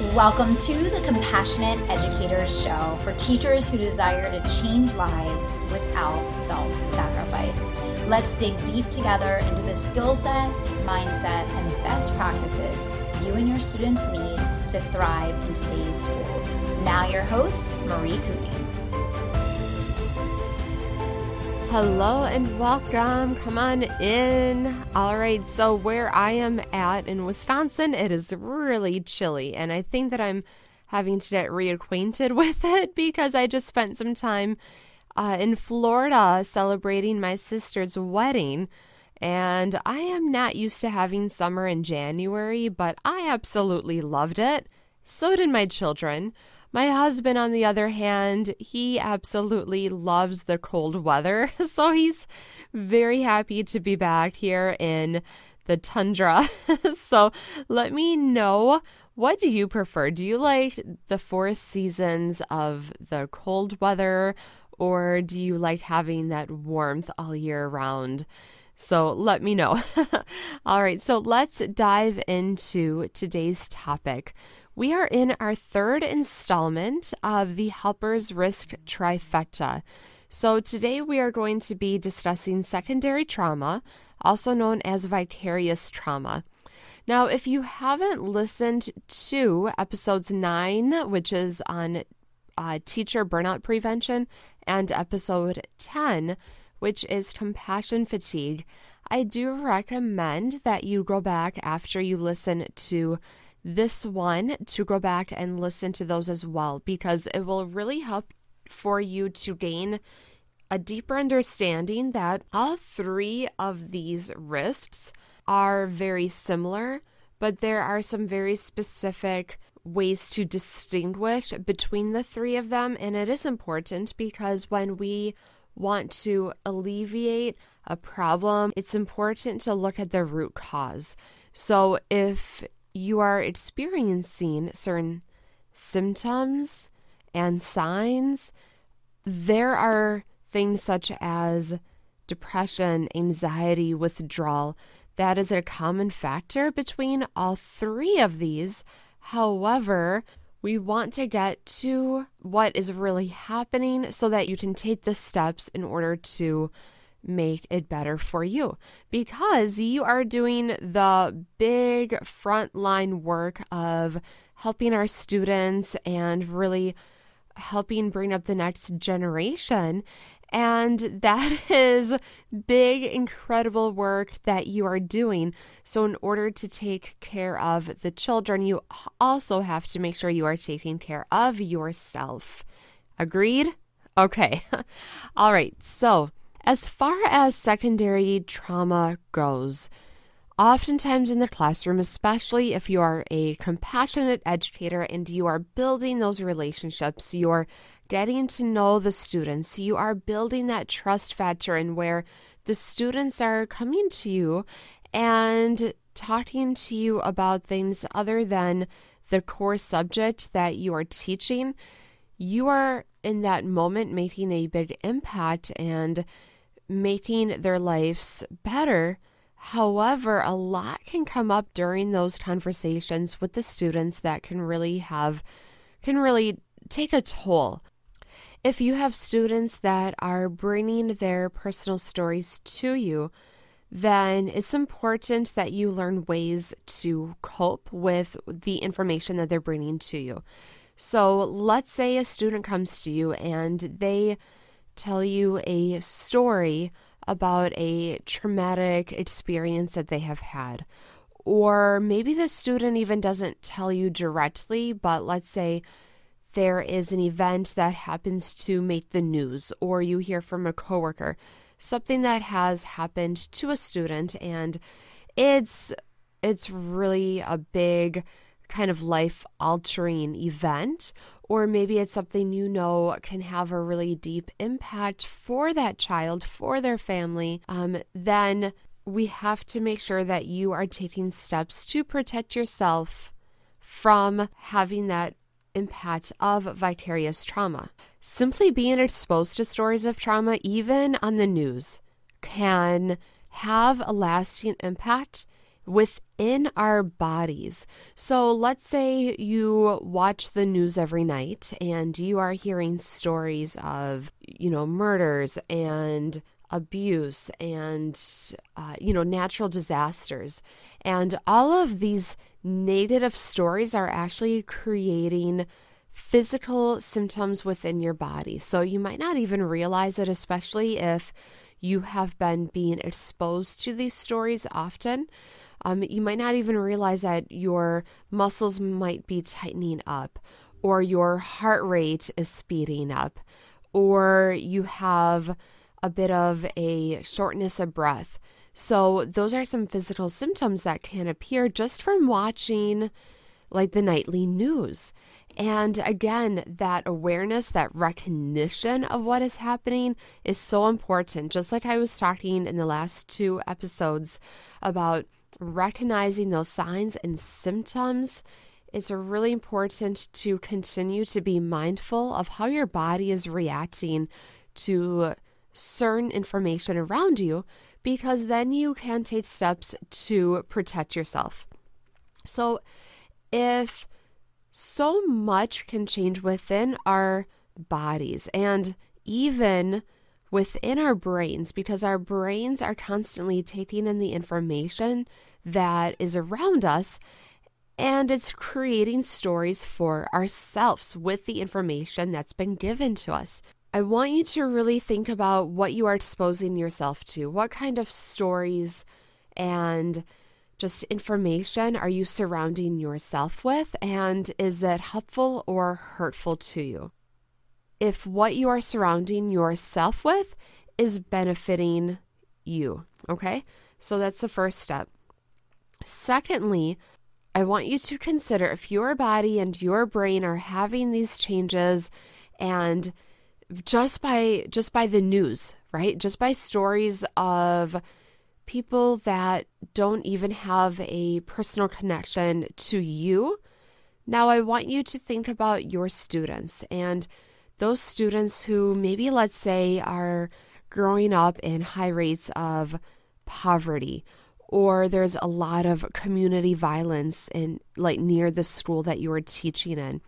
Welcome to the Compassionate Educators Show for teachers who desire to change lives without self sacrifice. Let's dig deep together into the skill set, mindset, and best practices you and your students need to thrive in today's schools. Now, your host, Marie Cooney. Hello and welcome. Come on in. All right, so where I am at in Wisconsin, it is really chilly, and I think that I'm having to get reacquainted with it because I just spent some time uh, in Florida celebrating my sister's wedding. And I am not used to having summer in January, but I absolutely loved it. So did my children. My husband, on the other hand, he absolutely loves the cold weather. So he's very happy to be back here in the tundra. so let me know what do you prefer? Do you like the four seasons of the cold weather or do you like having that warmth all year round? So let me know. all right, so let's dive into today's topic. We are in our third installment of the Helpers Risk Trifecta. So, today we are going to be discussing secondary trauma, also known as vicarious trauma. Now, if you haven't listened to episodes 9, which is on uh, teacher burnout prevention, and episode 10, which is compassion fatigue, I do recommend that you go back after you listen to this one to go back and listen to those as well because it will really help for you to gain a deeper understanding that all three of these risks are very similar, but there are some very specific ways to distinguish between the three of them. And it is important because when we want to alleviate a problem, it's important to look at the root cause. So if you are experiencing certain symptoms and signs, there are things such as depression, anxiety, withdrawal. That is a common factor between all three of these. However, we want to get to what is really happening so that you can take the steps in order to make it better for you because you are doing the big frontline work of helping our students and really helping bring up the next generation. And that is big, incredible work that you are doing. So, in order to take care of the children, you also have to make sure you are taking care of yourself. Agreed? Okay. All right. So, as far as secondary trauma goes, oftentimes in the classroom, especially if you are a compassionate educator and you are building those relationships, you're getting to know the students, you are building that trust factor in where the students are coming to you and talking to you about things other than the core subject that you are teaching. You are in that moment making a big impact and making their lives better. However, a lot can come up during those conversations with the students that can really have, can really take a toll. If you have students that are bringing their personal stories to you, then it's important that you learn ways to cope with the information that they're bringing to you. So, let's say a student comes to you and they tell you a story about a traumatic experience that they have had. Or maybe the student even doesn't tell you directly, but let's say there is an event that happens to make the news, or you hear from a coworker something that has happened to a student and it's it's really a big kind of life altering event or maybe it's something you know can have a really deep impact for that child, for their family, um, then we have to make sure that you are taking steps to protect yourself from having that impact of vicarious trauma. Simply being exposed to stories of trauma, even on the news, can have a lasting impact within our bodies. So let's say you watch the news every night and you are hearing stories of, you know, murders and abuse and, uh, you know, natural disasters. And all of these negative stories are actually creating physical symptoms within your body. So you might not even realize it, especially if you have been being exposed to these stories often. Um, you might not even realize that your muscles might be tightening up, or your heart rate is speeding up, or you have a bit of a shortness of breath. So, those are some physical symptoms that can appear just from watching like the nightly news. And again, that awareness, that recognition of what is happening is so important. Just like I was talking in the last two episodes about recognizing those signs and symptoms, it's really important to continue to be mindful of how your body is reacting to certain information around you because then you can take steps to protect yourself. So, if so much can change within our bodies and even within our brains because our brains are constantly taking in the information that is around us and it's creating stories for ourselves with the information that's been given to us. I want you to really think about what you are exposing yourself to. What kind of stories and just information are you surrounding yourself with? And is it helpful or hurtful to you? If what you are surrounding yourself with is benefiting you, okay? So that's the first step. Secondly, I want you to consider if your body and your brain are having these changes and just by just by the news, right? Just by stories of people that don't even have a personal connection to you. Now, I want you to think about your students and those students who maybe, let's say, are growing up in high rates of poverty or there's a lot of community violence in like near the school that you are teaching in.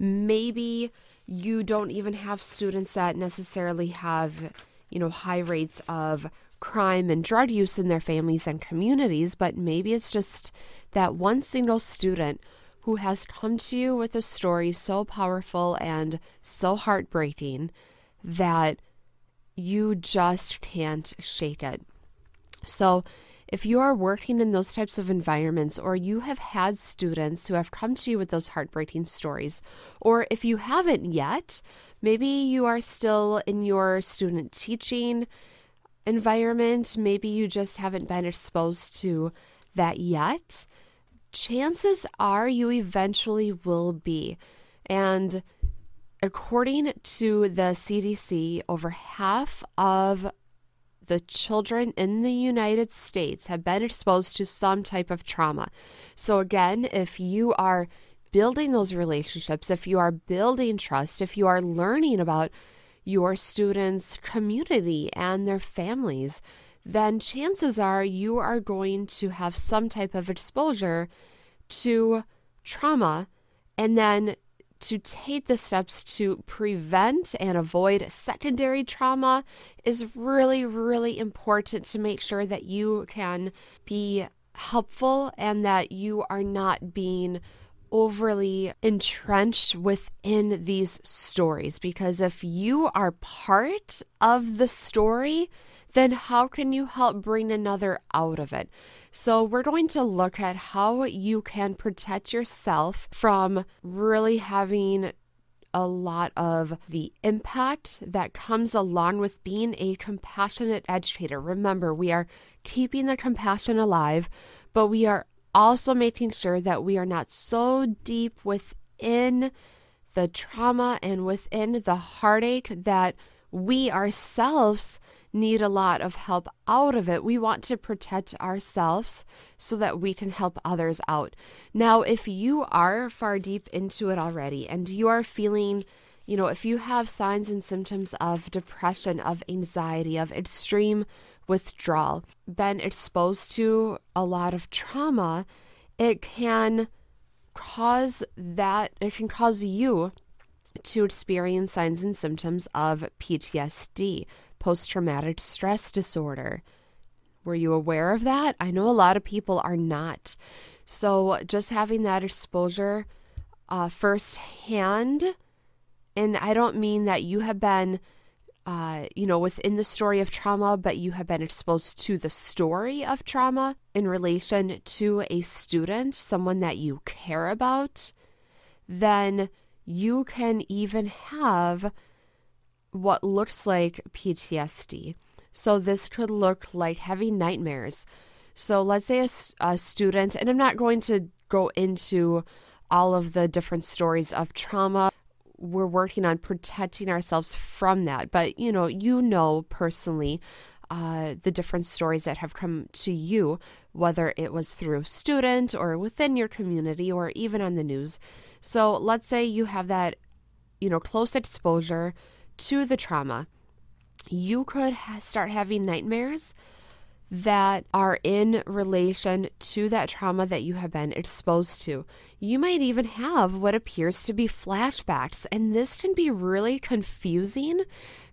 Maybe you don't even have students that necessarily have, you know, high rates of crime and drug use in their families and communities, but maybe it's just that one single student who has come to you with a story so powerful and so heartbreaking that you just can't shake it. So, if you are working in those types of environments, or you have had students who have come to you with those heartbreaking stories, or if you haven't yet, maybe you are still in your student teaching environment, maybe you just haven't been exposed to that yet, chances are you eventually will be. And according to the CDC, over half of the children in the United States have been exposed to some type of trauma. So, again, if you are building those relationships, if you are building trust, if you are learning about your students' community and their families, then chances are you are going to have some type of exposure to trauma and then to take the steps to prevent and avoid secondary trauma is really, really important to make sure that you can be helpful and that you are not being overly entrenched within these stories because if you are part of the story, then how can you help bring another out of it? So, we're going to look at how you can protect yourself from really having a lot of the impact that comes along with being a compassionate educator. Remember, we are keeping the compassion alive, but we are also making sure that we are not so deep within the trauma and within the heartache that we ourselves need a lot of help out of it. We want to protect ourselves so that we can help others out. Now, if you are far deep into it already and you are feeling, you know, if you have signs and symptoms of depression, of anxiety, of extreme withdrawal, been exposed to a lot of trauma, it can cause that, it can cause you to experience signs and symptoms of PTSD, post traumatic stress disorder. Were you aware of that? I know a lot of people are not. So, just having that exposure uh, firsthand, and I don't mean that you have been uh, you know, within the story of trauma, but you have been exposed to the story of trauma in relation to a student, someone that you care about, then you can even have what looks like PTSD. So, this could look like heavy nightmares. So, let's say a, a student, and I'm not going to go into all of the different stories of trauma we're working on protecting ourselves from that. But you know, you know personally uh, the different stories that have come to you, whether it was through student or within your community or even on the news. So let's say you have that, you know, close exposure to the trauma. You could ha- start having nightmares that are in relation to that trauma that you have been exposed to. You might even have what appears to be flashbacks, and this can be really confusing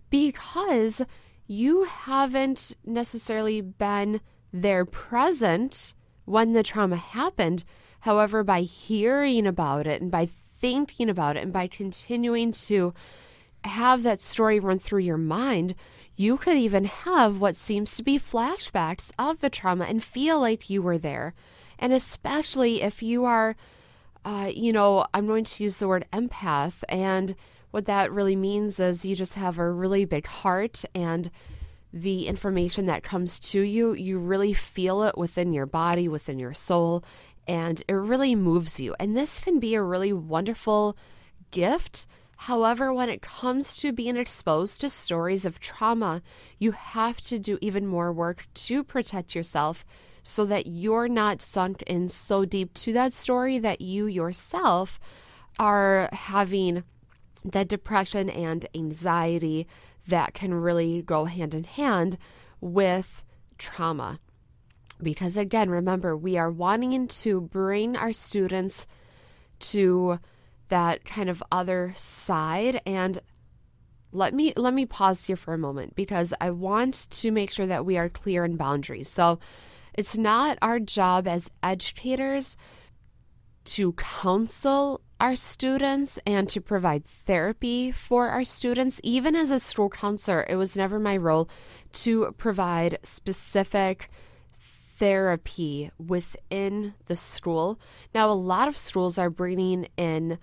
because you haven't necessarily been there present when the trauma happened. However, by hearing about it and by thinking about it and by continuing to have that story run through your mind, you could even have what seems to be flashbacks of the trauma and feel like you were there. And especially if you are, uh, you know, I'm going to use the word empath. And what that really means is you just have a really big heart and the information that comes to you, you really feel it within your body, within your soul, and it really moves you. And this can be a really wonderful gift However, when it comes to being exposed to stories of trauma, you have to do even more work to protect yourself so that you're not sunk in so deep to that story that you yourself are having that depression and anxiety that can really go hand in hand with trauma. Because again, remember, we are wanting to bring our students to that kind of other side and let me let me pause here for a moment because I want to make sure that we are clear in boundaries. So it's not our job as educators to counsel our students and to provide therapy for our students. Even as a school counselor, it was never my role to provide specific therapy within the school. Now, a lot of schools are bringing in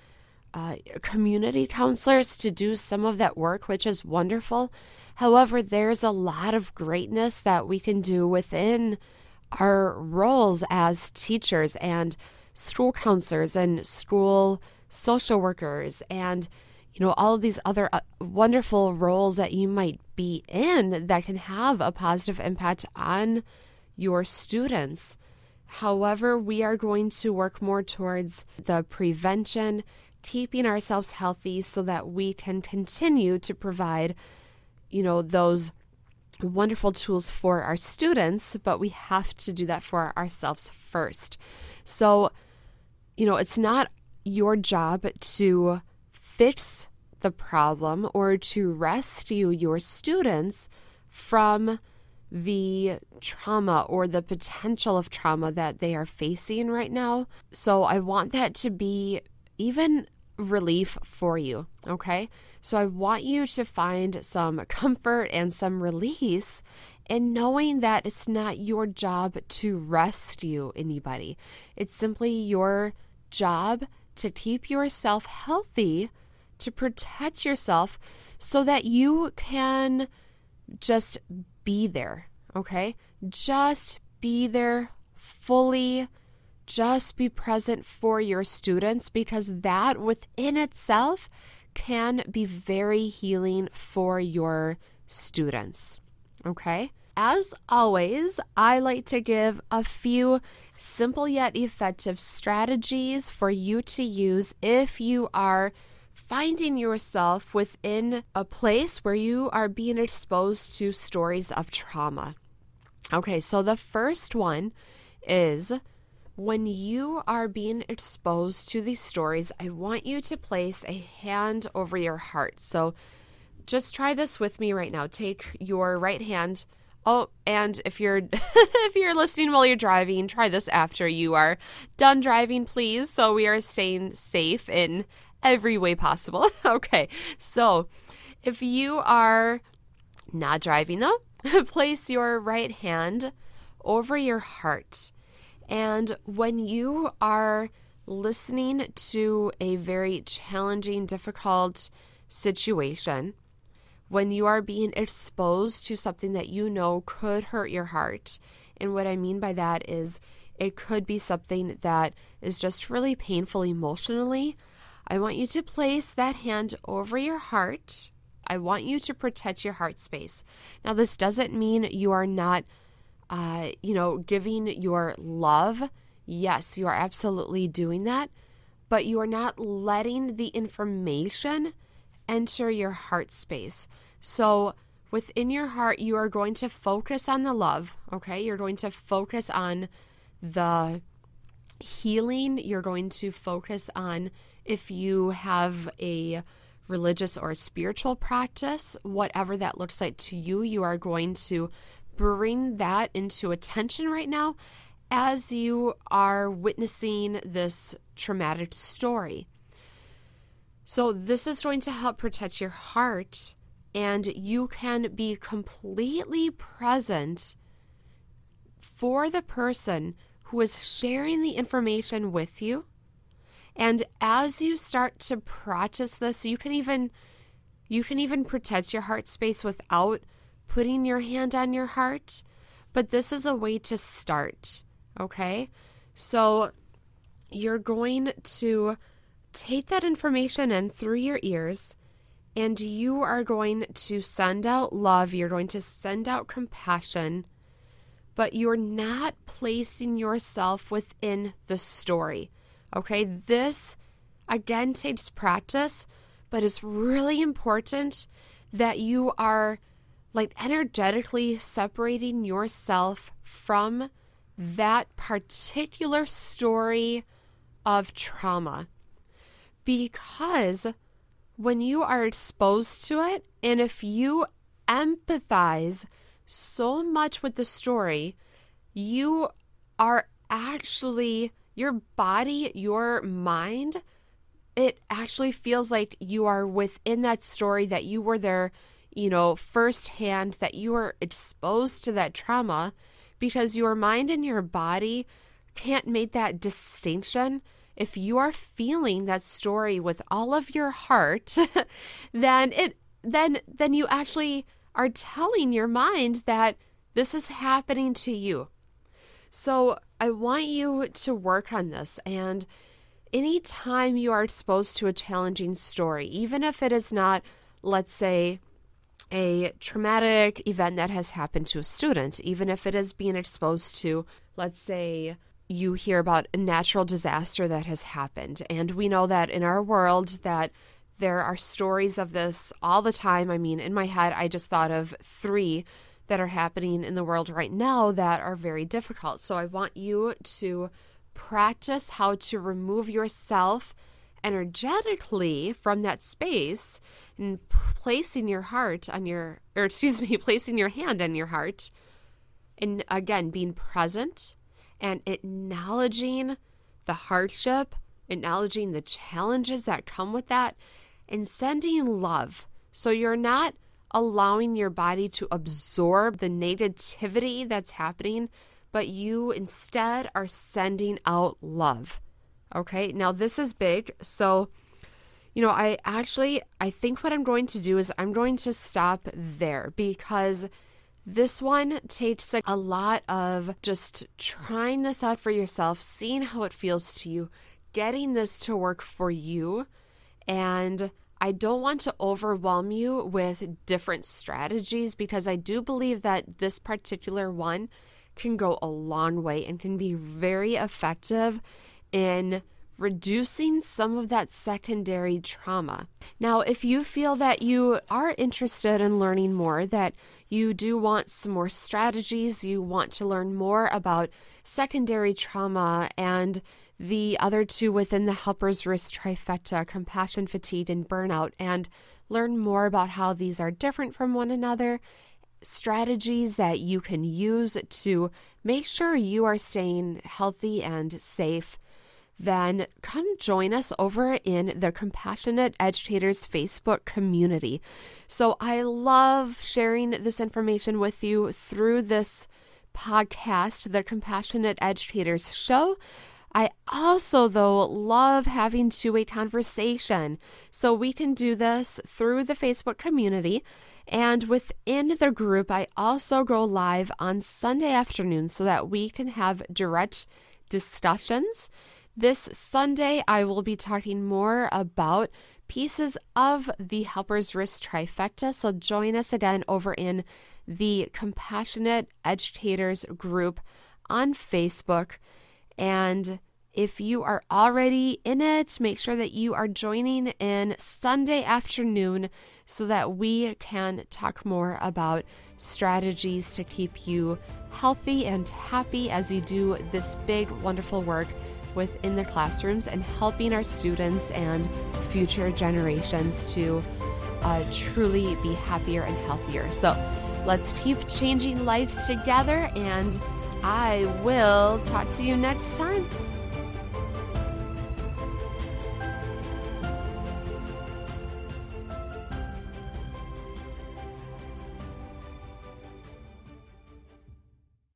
uh, community counselors to do some of that work, which is wonderful. However, there's a lot of greatness that we can do within our roles as teachers and school counselors and school social workers and you know all of these other uh, wonderful roles that you might be in that can have a positive impact on your students. However, we are going to work more towards the prevention keeping ourselves healthy so that we can continue to provide, you know, those wonderful tools for our students, but we have to do that for ourselves first. So, you know, it's not your job to fix the problem or to rescue your students from the trauma or the potential of trauma that they are facing right now. So I want that to be even relief for you. Okay. So I want you to find some comfort and some release in knowing that it's not your job to rescue anybody. It's simply your job to keep yourself healthy, to protect yourself so that you can just be there. Okay. Just be there fully just be present for your students because that within itself can be very healing for your students. Okay? As always, I like to give a few simple yet effective strategies for you to use if you are finding yourself within a place where you are being exposed to stories of trauma. Okay, so the first one is when you are being exposed to these stories, I want you to place a hand over your heart. So just try this with me right now. Take your right hand. Oh, and if you're if you're listening while you're driving, try this after you are done driving, please. So we are staying safe in every way possible. okay. So, if you are not driving though, place your right hand over your heart. And when you are listening to a very challenging, difficult situation, when you are being exposed to something that you know could hurt your heart. And what I mean by that is it could be something that is just really painful emotionally. I want you to place that hand over your heart. I want you to protect your heart space. Now, this doesn't mean you are not, uh, you know, giving your love. Yes, you are absolutely doing that, but you are not letting the information enter your heart space. So, within your heart, you are going to focus on the love, okay? You're going to focus on the healing. You're going to focus on if you have a religious or a spiritual practice, whatever that looks like to you, you are going to bring that into attention right now as you are witnessing this traumatic story. So, this is going to help protect your heart, and you can be completely present for the person who is sharing the information with you. And as you start to practice this, you can even you can even protect your heart space without putting your hand on your heart. But this is a way to start, okay? So you're going to take that information in through your ears and you are going to send out love, you're going to send out compassion, but you're not placing yourself within the story. Okay, this again takes practice, but it's really important that you are like energetically separating yourself from that particular story of trauma. Because when you are exposed to it, and if you empathize so much with the story, you are actually, your body, your mind, it actually feels like you are within that story, that you were there, you know, firsthand, that you are exposed to that trauma because your mind and your body can't make that distinction if you are feeling that story with all of your heart, then it then then you actually are telling your mind that this is happening to you. So, I want you to work on this and anytime you are exposed to a challenging story, even if it is not let's say a traumatic event that has happened to a student, even if it is being exposed to, let's say, you hear about a natural disaster that has happened. And we know that in our world that there are stories of this all the time. I mean, in my head, I just thought of three that are happening in the world right now that are very difficult. So I want you to practice how to remove yourself energetically from that space and placing your heart on your, or excuse me, placing your hand on your heart. And again, being present and acknowledging the hardship, acknowledging the challenges that come with that, and sending love. So you're not allowing your body to absorb the negativity that's happening, but you instead are sending out love. Okay, now this is big. So, you know, I actually I think what I'm going to do is I'm going to stop there because this one takes a lot of just trying this out for yourself, seeing how it feels to you, getting this to work for you. And I don't want to overwhelm you with different strategies because I do believe that this particular one can go a long way and can be very effective in reducing some of that secondary trauma. Now, if you feel that you are interested in learning more, that you do want some more strategies, you want to learn more about secondary trauma and the other two within the helper's risk trifecta compassion, fatigue, and burnout, and learn more about how these are different from one another, strategies that you can use to make sure you are staying healthy and safe then come join us over in the Compassionate Educators Facebook community. So I love sharing this information with you through this podcast, the Compassionate Educators Show. I also, though, love having two way conversation. So we can do this through the Facebook community. And within the group, I also go live on Sunday afternoon so that we can have direct discussions this Sunday, I will be talking more about pieces of the Helper's Risk trifecta. So join us again over in the Compassionate Educators group on Facebook. And if you are already in it, make sure that you are joining in Sunday afternoon so that we can talk more about strategies to keep you healthy and happy as you do this big, wonderful work within the classrooms and helping our students and future generations to uh, truly be happier and healthier. So let's keep changing lives together, and I will talk to you next time.